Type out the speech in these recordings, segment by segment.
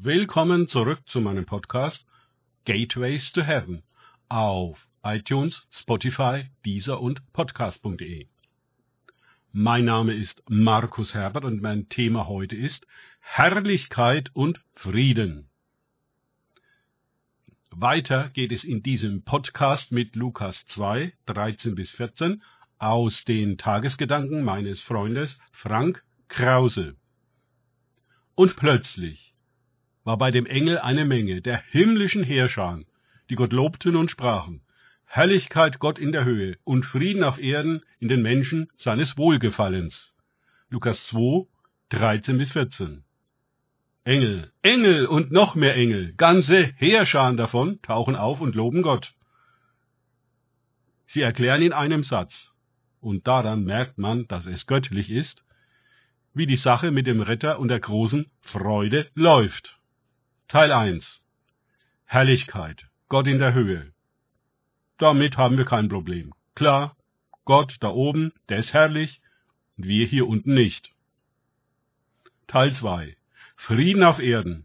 Willkommen zurück zu meinem Podcast Gateways to Heaven auf iTunes, Spotify, Deezer und Podcast.de. Mein Name ist Markus Herbert und mein Thema heute ist Herrlichkeit und Frieden. Weiter geht es in diesem Podcast mit Lukas 2, 13 bis 14 aus den Tagesgedanken meines Freundes Frank Krause. Und plötzlich war bei dem Engel eine Menge der himmlischen Heerscharen, die Gott lobten und sprachen, Herrlichkeit Gott in der Höhe und Frieden auf Erden in den Menschen seines Wohlgefallens. Lukas 2, 13 bis 14. Engel, Engel und noch mehr Engel, ganze Heerscharen davon tauchen auf und loben Gott. Sie erklären in einem Satz, und daran merkt man, dass es göttlich ist, wie die Sache mit dem Retter und der großen Freude läuft. Teil 1 Herrlichkeit, Gott in der Höhe. Damit haben wir kein Problem. Klar, Gott da oben, der ist herrlich, und wir hier unten nicht. Teil 2 Frieden auf Erden.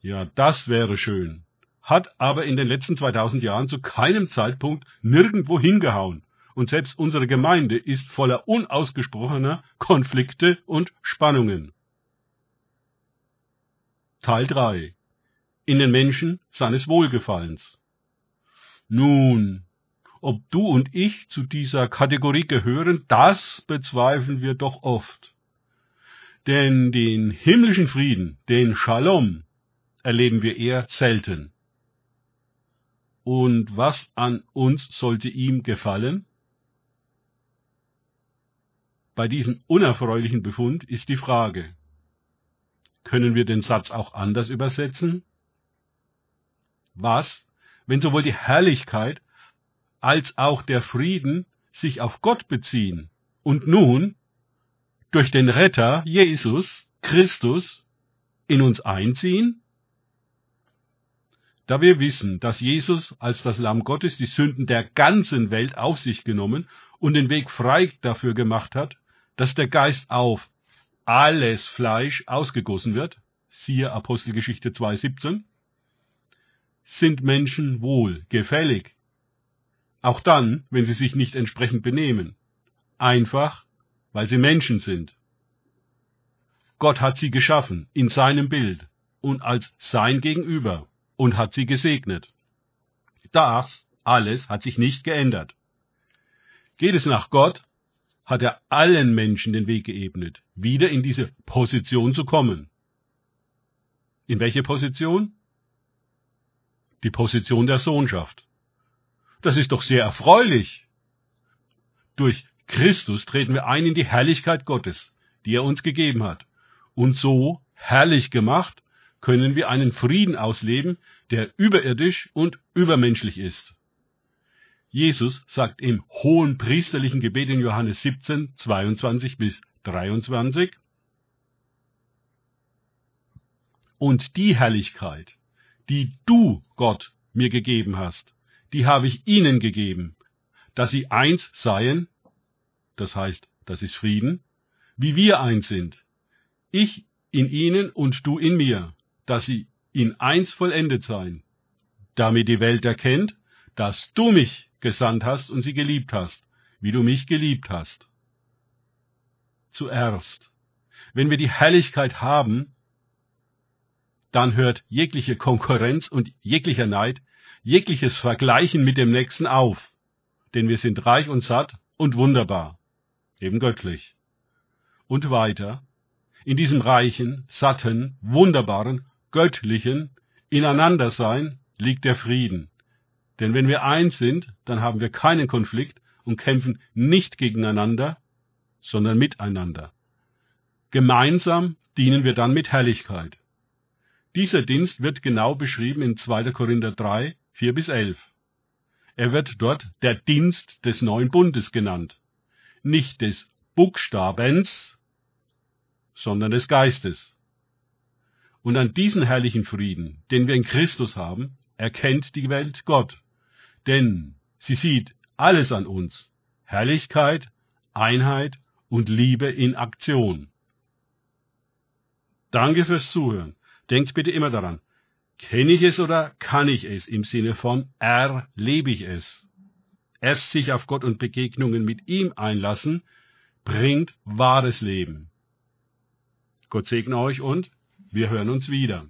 Ja, das wäre schön. Hat aber in den letzten 2000 Jahren zu keinem Zeitpunkt nirgendwo hingehauen. Und selbst unsere Gemeinde ist voller unausgesprochener Konflikte und Spannungen. Teil 3 in den Menschen seines Wohlgefallens. Nun, ob du und ich zu dieser Kategorie gehören, das bezweifeln wir doch oft. Denn den himmlischen Frieden, den Shalom, erleben wir eher selten. Und was an uns sollte ihm gefallen? Bei diesem unerfreulichen Befund ist die Frage, können wir den Satz auch anders übersetzen? Was, wenn sowohl die Herrlichkeit als auch der Frieden sich auf Gott beziehen. Und nun durch den Retter Jesus Christus in uns einziehen? Da wir wissen, dass Jesus als das Lamm Gottes die Sünden der ganzen Welt auf sich genommen und den Weg frei dafür gemacht hat, dass der Geist auf alles Fleisch ausgegossen wird, siehe Apostelgeschichte 2,17, sind Menschen wohl gefällig. Auch dann, wenn sie sich nicht entsprechend benehmen. Einfach, weil sie Menschen sind. Gott hat sie geschaffen in seinem Bild und als sein Gegenüber und hat sie gesegnet. Das alles hat sich nicht geändert. Geht es nach Gott, hat er allen Menschen den Weg geebnet, wieder in diese Position zu kommen. In welche Position? Die Position der Sohnschaft. Das ist doch sehr erfreulich. Durch Christus treten wir ein in die Herrlichkeit Gottes, die er uns gegeben hat. Und so, herrlich gemacht, können wir einen Frieden ausleben, der überirdisch und übermenschlich ist. Jesus sagt im hohen priesterlichen Gebet in Johannes 17, 22 bis 23, Und die Herrlichkeit, die du, Gott, mir gegeben hast, die habe ich ihnen gegeben, dass sie eins seien, das heißt, das ist Frieden, wie wir eins sind, ich in ihnen und du in mir, dass sie in eins vollendet seien, damit die Welt erkennt, dass du mich gesandt hast und sie geliebt hast, wie du mich geliebt hast. Zuerst, wenn wir die Herrlichkeit haben, dann hört jegliche Konkurrenz und jeglicher Neid, jegliches Vergleichen mit dem Nächsten auf. Denn wir sind reich und satt und wunderbar, eben göttlich. Und weiter, in diesem reichen, satten, wunderbaren, göttlichen Ineinandersein liegt der Frieden. Denn wenn wir eins sind, dann haben wir keinen Konflikt und kämpfen nicht gegeneinander, sondern miteinander. Gemeinsam dienen wir dann mit Herrlichkeit. Dieser Dienst wird genau beschrieben in 2. Korinther 3, 4 bis 11. Er wird dort der Dienst des neuen Bundes genannt. Nicht des Buchstabens, sondern des Geistes. Und an diesen herrlichen Frieden, den wir in Christus haben, erkennt die Welt Gott. Denn sie sieht alles an uns. Herrlichkeit, Einheit und Liebe in Aktion. Danke fürs Zuhören. Denkt bitte immer daran, kenne ich es oder kann ich es im Sinne von erlebe ich es. Erst sich auf Gott und Begegnungen mit ihm einlassen, bringt wahres Leben. Gott segne euch und wir hören uns wieder.